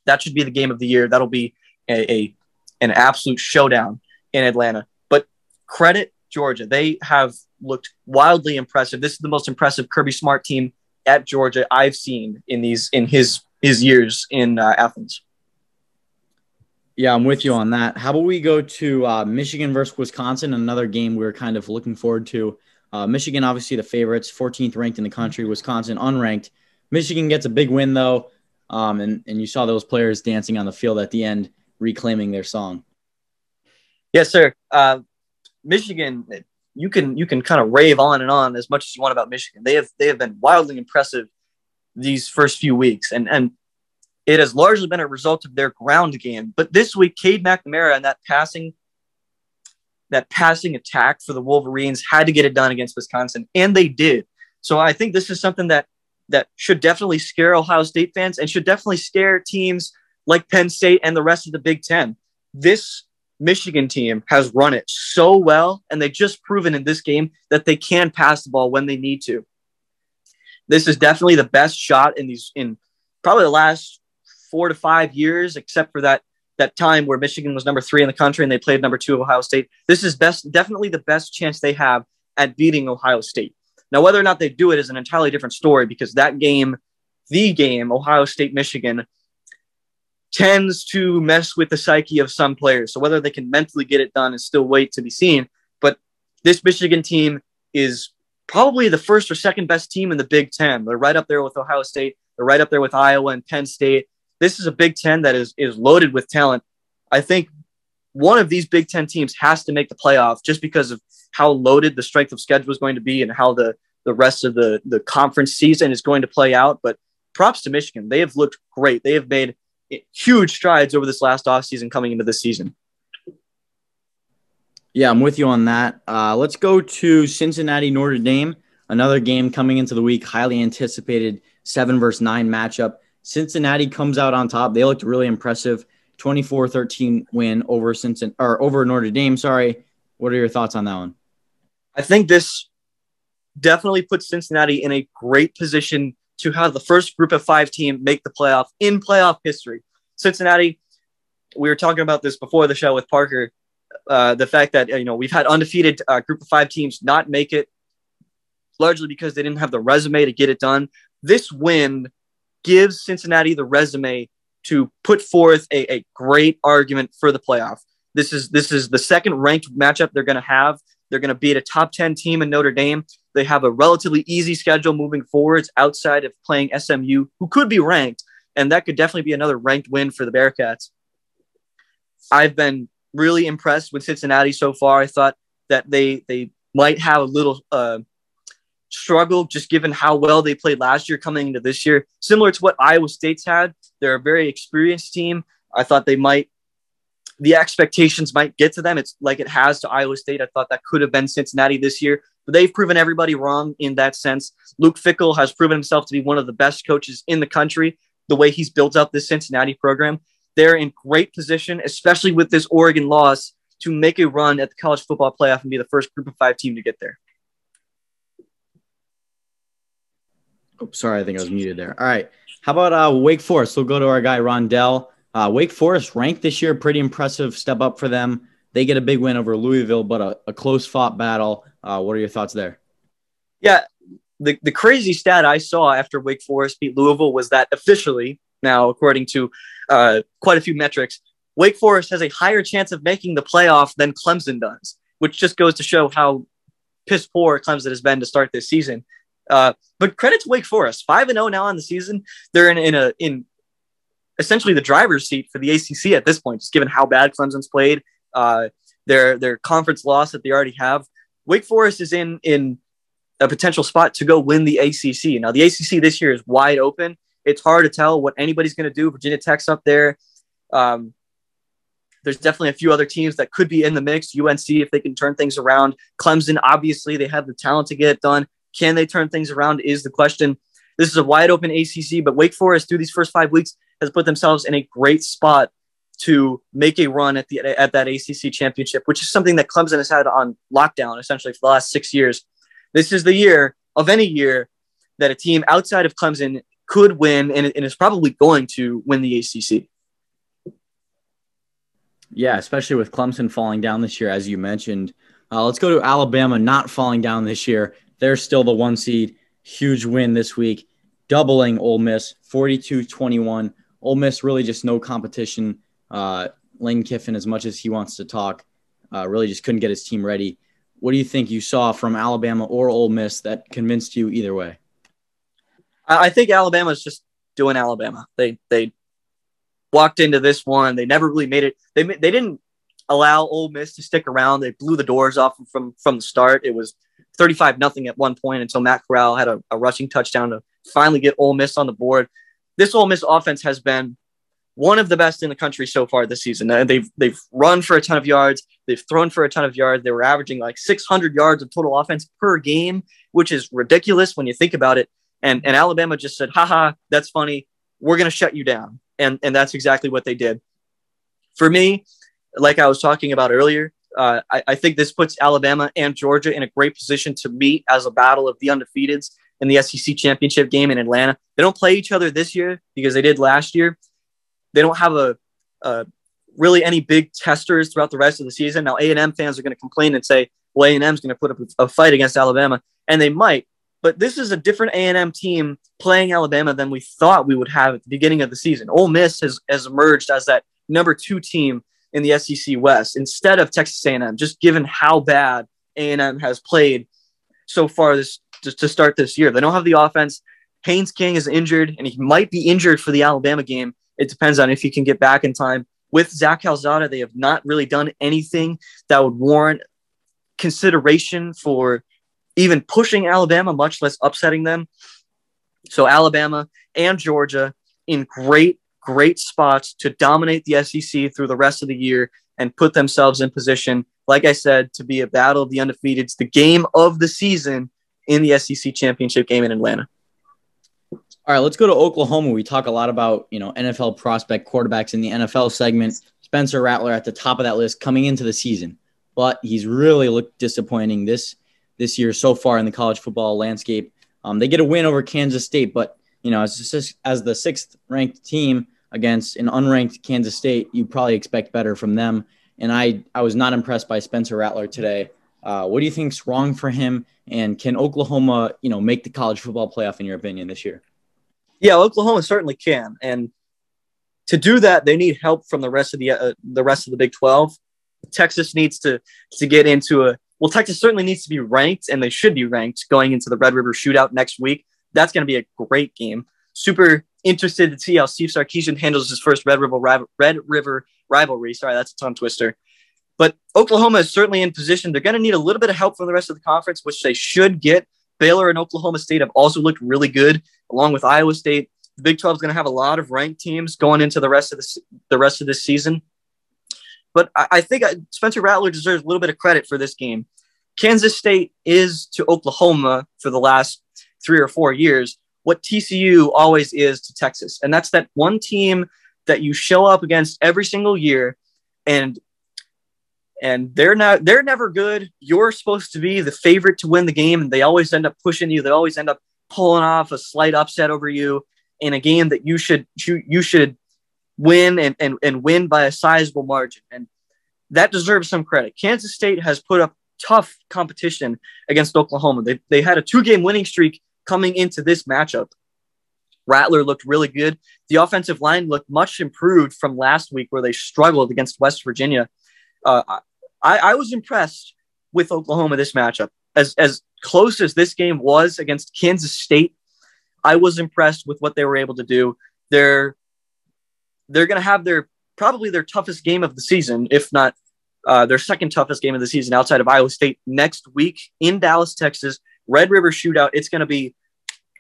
That should be the game of the year. That'll be a, a an absolute showdown in Atlanta. But credit Georgia. They have looked wildly impressive. This is the most impressive Kirby Smart team at Georgia I've seen in these in his his years in uh, Athens. Yeah, I'm with you on that. How about we go to uh, Michigan versus Wisconsin, another game we are kind of looking forward to. Uh, Michigan, obviously the favorites, 14th ranked in the country. Wisconsin, unranked. Michigan gets a big win though, um, and and you saw those players dancing on the field at the end, reclaiming their song. Yes, sir. Uh, Michigan, you can you can kind of rave on and on as much as you want about Michigan. They have they have been wildly impressive these first few weeks, and and it has largely been a result of their ground game. But this week, Cade McNamara and that passing that passing attack for the Wolverines had to get it done against Wisconsin, and they did. So I think this is something that that should definitely scare Ohio State fans and should definitely scare teams like Penn State and the rest of the Big Ten. This Michigan team has run it so well, and they just proven in this game that they can pass the ball when they need to. This is definitely the best shot in these in probably the last four to five years, except for that that time where Michigan was number three in the country and they played number two Ohio State. This is best definitely the best chance they have at beating Ohio State. Now, whether or not they do it is an entirely different story because that game, the game, Ohio State Michigan, tends to mess with the psyche of some players. So whether they can mentally get it done is still wait to be seen. But this Michigan team is probably the first or second best team in the Big Ten. They're right up there with Ohio State. They're right up there with Iowa and Penn State. This is a Big Ten that is is loaded with talent. I think one of these Big Ten teams has to make the playoff just because of how loaded the strength of schedule is going to be and how the the rest of the the conference season is going to play out. But props to Michigan. They have looked great. They have made huge strides over this last offseason coming into this season. Yeah, I'm with you on that. Uh, let's go to Cincinnati Notre Dame. Another game coming into the week, highly anticipated seven versus nine matchup. Cincinnati comes out on top. They looked really impressive. 24-13 win over Cincinnati or over Notre Dame. Sorry. What are your thoughts on that one? I think this definitely puts Cincinnati in a great position to have the first group of five team make the playoff in playoff history. Cincinnati, we were talking about this before the show with Parker. Uh, the fact that you know we've had undefeated uh, group of five teams not make it, largely because they didn't have the resume to get it done. This win gives Cincinnati the resume to put forth a, a great argument for the playoff. This is this is the second ranked matchup they're going to have. They're going to beat a top 10 team in Notre Dame. They have a relatively easy schedule moving forwards outside of playing SMU, who could be ranked, and that could definitely be another ranked win for the Bearcats. I've been really impressed with Cincinnati so far. I thought that they they might have a little uh, struggle just given how well they played last year coming into this year, similar to what Iowa State's had. They're a very experienced team. I thought they might the expectations might get to them. It's like it has to Iowa State. I thought that could have been Cincinnati this year, but they've proven everybody wrong in that sense. Luke Fickell has proven himself to be one of the best coaches in the country. The way he's built up this Cincinnati program, they're in great position, especially with this Oregon loss, to make a run at the college football playoff and be the first group of five team to get there. Oh, sorry, I think I was muted there. All right. How about uh, Wake Forest? We'll go to our guy, Rondell. Uh, Wake Forest ranked this year, pretty impressive step up for them. They get a big win over Louisville, but a, a close fought battle. Uh, what are your thoughts there? Yeah, the, the crazy stat I saw after Wake Forest beat Louisville was that officially, now according to uh, quite a few metrics, Wake Forest has a higher chance of making the playoff than Clemson does, which just goes to show how piss poor Clemson has been to start this season. Uh, but credit to Wake Forest, five and zero oh now on the season. They're in in a in essentially the driver's seat for the ACC at this point, just given how bad Clemson's played, uh, their their conference loss that they already have. Wake Forest is in in a potential spot to go win the ACC. Now the ACC this year is wide open. It's hard to tell what anybody's going to do. Virginia Tech's up there. Um, there's definitely a few other teams that could be in the mix. UNC, if they can turn things around. Clemson, obviously, they have the talent to get it done. Can they turn things around? Is the question. This is a wide open ACC, but Wake Forest through these first five weeks has put themselves in a great spot to make a run at the at that ACC championship, which is something that Clemson has had on lockdown essentially for the last six years. This is the year of any year that a team outside of Clemson could win and, and is probably going to win the ACC. Yeah, especially with Clemson falling down this year, as you mentioned. Uh, let's go to Alabama not falling down this year. They're still the one seed. Huge win this week, doubling Ole Miss 42 21 Ole Miss really just no competition. Uh, Lane Kiffin, as much as he wants to talk, uh, really just couldn't get his team ready. What do you think you saw from Alabama or Ole Miss that convinced you either way? I think Alabama is just doing Alabama. They they walked into this one. They never really made it. They they didn't allow Ole Miss to stick around. They blew the doors off from from the start. It was 35 nothing at one point until Matt Corral had a, a rushing touchdown to finally get Ole Miss on the board this Ole Miss offense has been one of the best in the country so far this season. And they've they've run for a ton of yards. They've thrown for a ton of yards. They were averaging like 600 yards of total offense per game, which is ridiculous when you think about it. And and Alabama just said, "Haha, that's funny. We're going to shut you down." And and that's exactly what they did. For me, like I was talking about earlier, uh, I, I think this puts Alabama and Georgia in a great position to meet as a battle of the undefeateds in the SEC championship game in Atlanta. They don't play each other this year because they did last year. They don't have a, a really any big testers throughout the rest of the season. Now A and M fans are going to complain and say, "Well, A and M is going to put up a fight against Alabama," and they might. But this is a different A and M team playing Alabama than we thought we would have at the beginning of the season. Ole Miss has, has emerged as that number two team in the SEC West instead of Texas A&M. Just given how bad A&M has played so far this to start this year. They don't have the offense. Haynes King is injured, and he might be injured for the Alabama game. It depends on if he can get back in time. With Zach Calzada, they have not really done anything that would warrant consideration for even pushing Alabama, much less upsetting them. So Alabama and Georgia in great, great spots to dominate the SEC through the rest of the year and put themselves in position, like I said, to be a battle of the undefeated. It's the game of the season in the SEC championship game in Atlanta. All right, let's go to Oklahoma. We talk a lot about, you know, NFL prospect quarterbacks in the NFL segment. Spencer Rattler at the top of that list coming into the season. But he's really looked disappointing this this year so far in the college football landscape. Um, they get a win over Kansas State, but you know, as as the sixth ranked team against an unranked Kansas State, you probably expect better from them. And I I was not impressed by Spencer Rattler today. Uh, what do you think's wrong for him? And can Oklahoma, you know, make the college football playoff in your opinion this year? Yeah, Oklahoma certainly can, and to do that, they need help from the rest of the uh, the rest of the Big Twelve. Texas needs to to get into a well. Texas certainly needs to be ranked, and they should be ranked going into the Red River Shootout next week. That's going to be a great game. Super interested to see how Steve Sarkisian handles his first Red River Red River rivalry. Sorry, that's a tongue twister. But Oklahoma is certainly in position. They're going to need a little bit of help from the rest of the conference, which they should get. Baylor and Oklahoma State have also looked really good, along with Iowa State. The Big 12 is going to have a lot of ranked teams going into the rest of the, the rest of this season. But I, I think uh, Spencer Rattler deserves a little bit of credit for this game. Kansas State is to Oklahoma for the last three or four years what TCU always is to Texas. And that's that one team that you show up against every single year and and they're not they're never good. You're supposed to be the favorite to win the game, and they always end up pushing you. They always end up pulling off a slight upset over you in a game that you should you, you should win and, and, and win by a sizable margin. And that deserves some credit. Kansas State has put up tough competition against Oklahoma. They, they had a two game winning streak coming into this matchup. Rattler looked really good. The offensive line looked much improved from last week, where they struggled against West Virginia. Uh, I, I was impressed with Oklahoma this matchup. As as close as this game was against Kansas State, I was impressed with what they were able to do. They're they're going to have their probably their toughest game of the season, if not uh, their second toughest game of the season outside of Iowa State next week in Dallas, Texas. Red River Shootout. It's going to be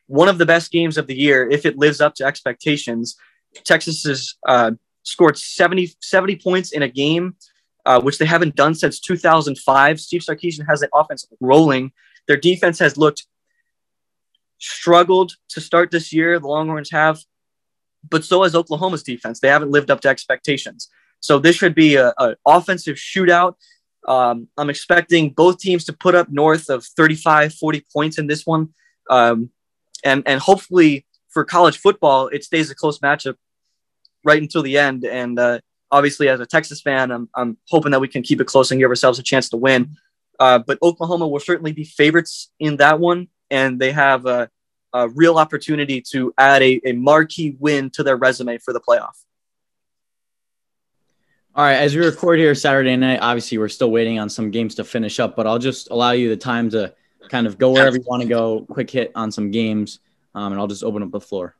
one of the best games of the year if it lives up to expectations. Texas has uh, scored 70, 70 points in a game uh, which they haven't done since 2005. Steve Sarkisian has an offense rolling. Their defense has looked struggled to start this year. The Longhorns have, but so has Oklahoma's defense. They haven't lived up to expectations. So this should be an offensive shootout. Um, I'm expecting both teams to put up north of 35, 40 points in this one. Um, and, and hopefully for college football, it stays a close matchup right until the end. And uh, obviously, as a Texas fan, I'm, I'm hoping that we can keep it close and give ourselves a chance to win. Uh, but Oklahoma will certainly be favorites in that one, and they have a, a real opportunity to add a, a marquee win to their resume for the playoff. All right, as we record here Saturday night, obviously we're still waiting on some games to finish up, but I'll just allow you the time to kind of go wherever you want to go, quick hit on some games, um, and I'll just open up the floor.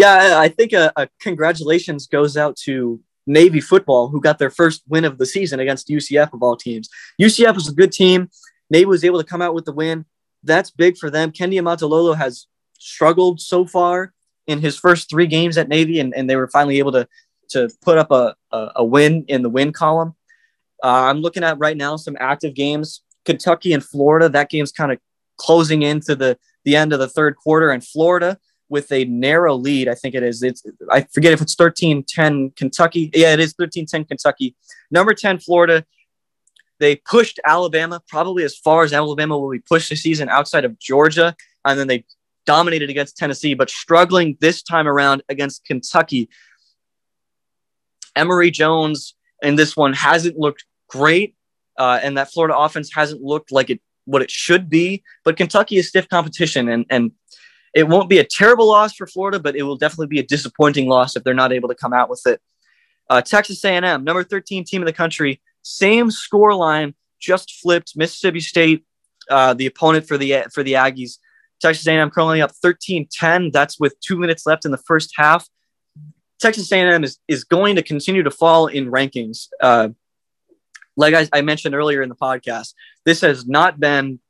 Yeah, I think a, a, congratulations goes out to Navy football, who got their first win of the season against UCF of all teams. UCF was a good team. Navy was able to come out with the win. That's big for them. Ken Niumatalolo has struggled so far in his first three games at Navy, and, and they were finally able to to put up a, a, a win in the win column. Uh, I'm looking at right now some active games. Kentucky and Florida. That game's kind of closing into the the end of the third quarter, and Florida with a narrow lead. I think it is. It's I forget if it's 13-10 Kentucky. Yeah, it is 13-10 Kentucky. Number 10 Florida. They pushed Alabama probably as far as Alabama will be pushed this season outside of Georgia, and then they dominated against Tennessee, but struggling this time around against Kentucky. Emory Jones in this one hasn't looked great, uh, and that Florida offense hasn't looked like it what it should be. But Kentucky is stiff competition, and and it won't be a terrible loss for Florida, but it will definitely be a disappointing loss if they're not able to come out with it. Uh, Texas A&M, number 13 team in the country, same score line, just flipped. Mississippi State uh, the opponent for the for the Aggies. Texas A&M currently up 13-10. That's with two minutes left in the first half. Texas A&M is is going to continue to fall in rankings. Uh, like I, I mentioned earlier in the podcast, this has not been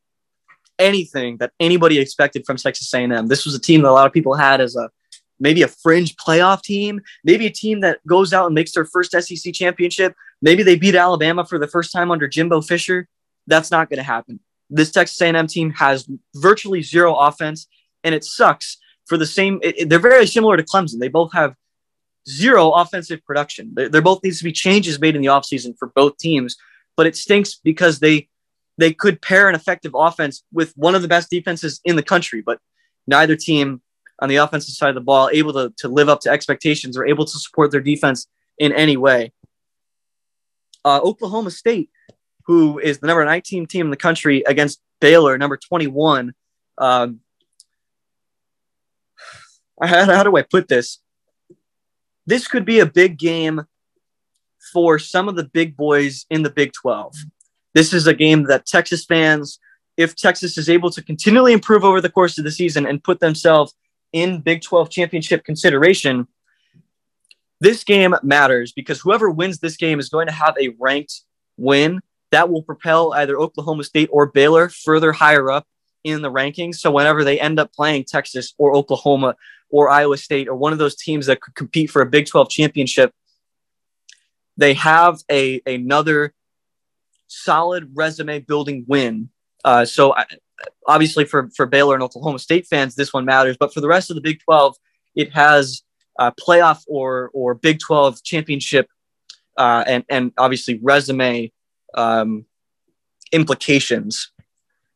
anything that anybody expected from Texas A&M. This was a team that a lot of people had as a maybe a fringe playoff team, maybe a team that goes out and makes their first SEC championship. Maybe they beat Alabama for the first time under Jimbo Fisher. That's not going to happen. This Texas A&M team has virtually zero offense, and it sucks for the same. It, they're very similar to Clemson. They both have zero offensive production. There, there both needs to be changes made in the offseason for both teams, but it stinks because they they could pair an effective offense with one of the best defenses in the country, but neither team on the offensive side of the ball able to, to live up to expectations or able to support their defense in any way. Uh, Oklahoma State, who is the number 19 team in the country against Baylor, number 21. Um, how, how do I put this? This could be a big game for some of the big boys in the Big 12. This is a game that Texas fans, if Texas is able to continually improve over the course of the season and put themselves in Big 12 championship consideration, this game matters because whoever wins this game is going to have a ranked win that will propel either Oklahoma State or Baylor further higher up in the rankings. So whenever they end up playing Texas or Oklahoma or Iowa State or one of those teams that could compete for a Big 12 championship, they have a another solid resume building win. Uh, so I, obviously for for Baylor and Oklahoma State fans, this one matters. But for the rest of the Big 12, it has uh, playoff or or Big 12 championship uh, and and obviously resume um, implications.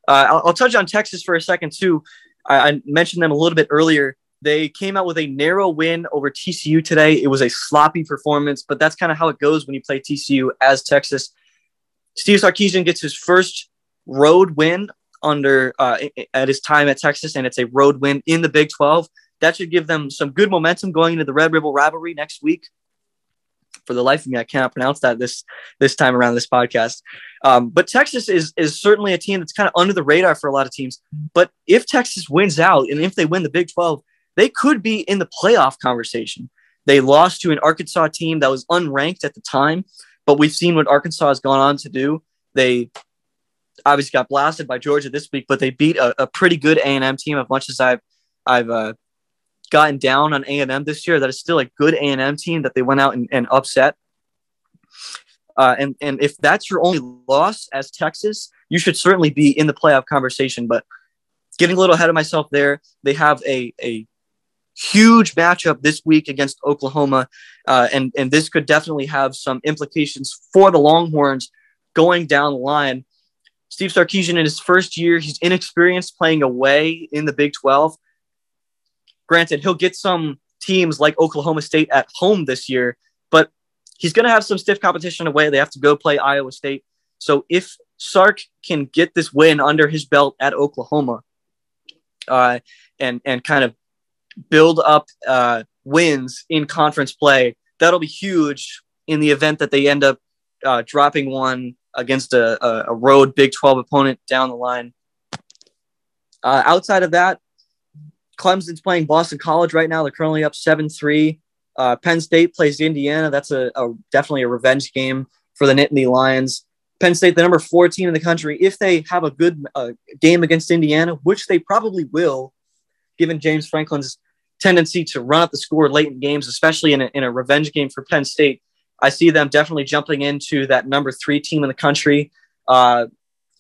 Uh, I'll, I'll, touch on Texas for a second too. I, I, mentioned them a little bit earlier. They came out with a narrow win over TCU today. It was a sloppy performance, but that's kind of how it goes when you play TCU as Texas. Steve Sarkisian gets his first road win under uh, at his time at Texas, and it's a road win in the Big 12. That should give them some good momentum going into the Red River rivalry next week. For the life of me, I cannot pronounce that this this time around this podcast. Um, but Texas is is certainly a team that's kind of under the radar for a lot of teams. But if Texas wins out, and if they win the Big 12, they could be in the playoff conversation. They lost to an Arkansas team that was unranked at the time, but we've seen what Arkansas has gone on to do. They obviously got blasted by Georgia this week, but they beat a, a pretty good A and M team. As much as I've I've uh, gotten down on A and M this year, that is still a good A and M team that they went out and, and upset. Uh, and and if that's your only loss as Texas, you should certainly be in the playoff conversation. But getting a little ahead of myself there, they have a a huge matchup this week against Oklahoma, uh, and and this could definitely have some implications for the Longhorns going down the line. Steve Sarkisian in his first year, he's inexperienced playing away in the Big 12. Granted, he'll get some teams like Oklahoma State at home this year, but he's going to have some stiff competition away. They have to go play Iowa State. So if Sark can get this win under his belt at Oklahoma uh, and and kind of build up uh, wins in conference play, that'll be huge in the event that they end up uh, dropping one against a, a, road Big 12 opponent down the line. Uh, outside of that, Clemson's playing Boston College right now. They're currently up 7 3. Uh, Penn State plays Indiana. That's a, a, definitely a revenge game for the Nittany Lions. Penn State, the number four team in the country, if they have a good uh, game against Indiana, which they probably will, given James Franklin's tendency to run up the score late in games, especially in a, in a revenge game for Penn State, I see them definitely jumping into that number three team in the country, uh,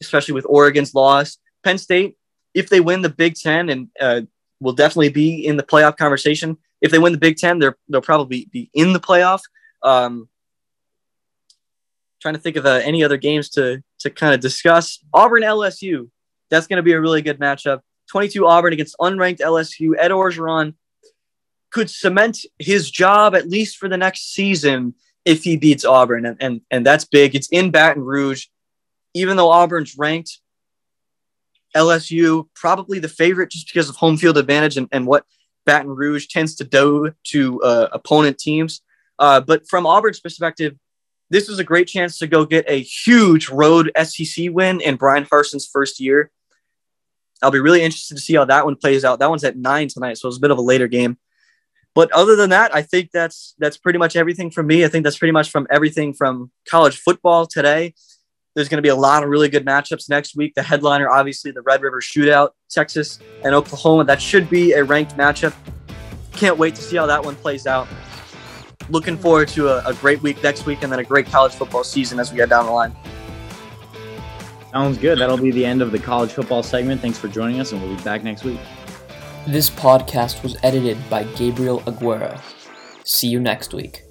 especially with Oregon's loss. Penn State, if they win the Big Ten, and uh, will definitely be in the playoff conversation. If they win the Big Ten, they're they'll probably be in the playoff. Um, trying to think of uh, any other games to to kind of discuss. Auburn LSU, that's going to be a really good matchup. 22 Auburn against unranked LSU. Ed Orgeron could cement his job at least for the next season if he beats Auburn, and and, and that's big. It's in Baton Rouge, even though Auburn's ranked. LSU probably the favorite just because of home field advantage and, and what Baton Rouge tends to do to uh, opponent teams. Uh, but from Auburn's perspective, this is a great chance to go get a huge road SEC win in Bryan Harsin's first year. I'll be really interested to see how that one plays out. That one's at nine tonight, so it's a bit of a later game. But other than that, I think that's that's pretty much everything from me. I think that's pretty much from everything from college football today. There's going to be a lot of really good matchups next week. The headliner, obviously, the Red River Shootout, Texas and Oklahoma. That should be a ranked matchup. Can't wait to see how that one plays out. Looking forward to a, a great week next week and then a great college football season as we get down the line. Sounds good. That'll be the end of the college football segment. Thanks for joining us, and we'll be back next week. This podcast was edited by Gabriel Aguero. See you next week.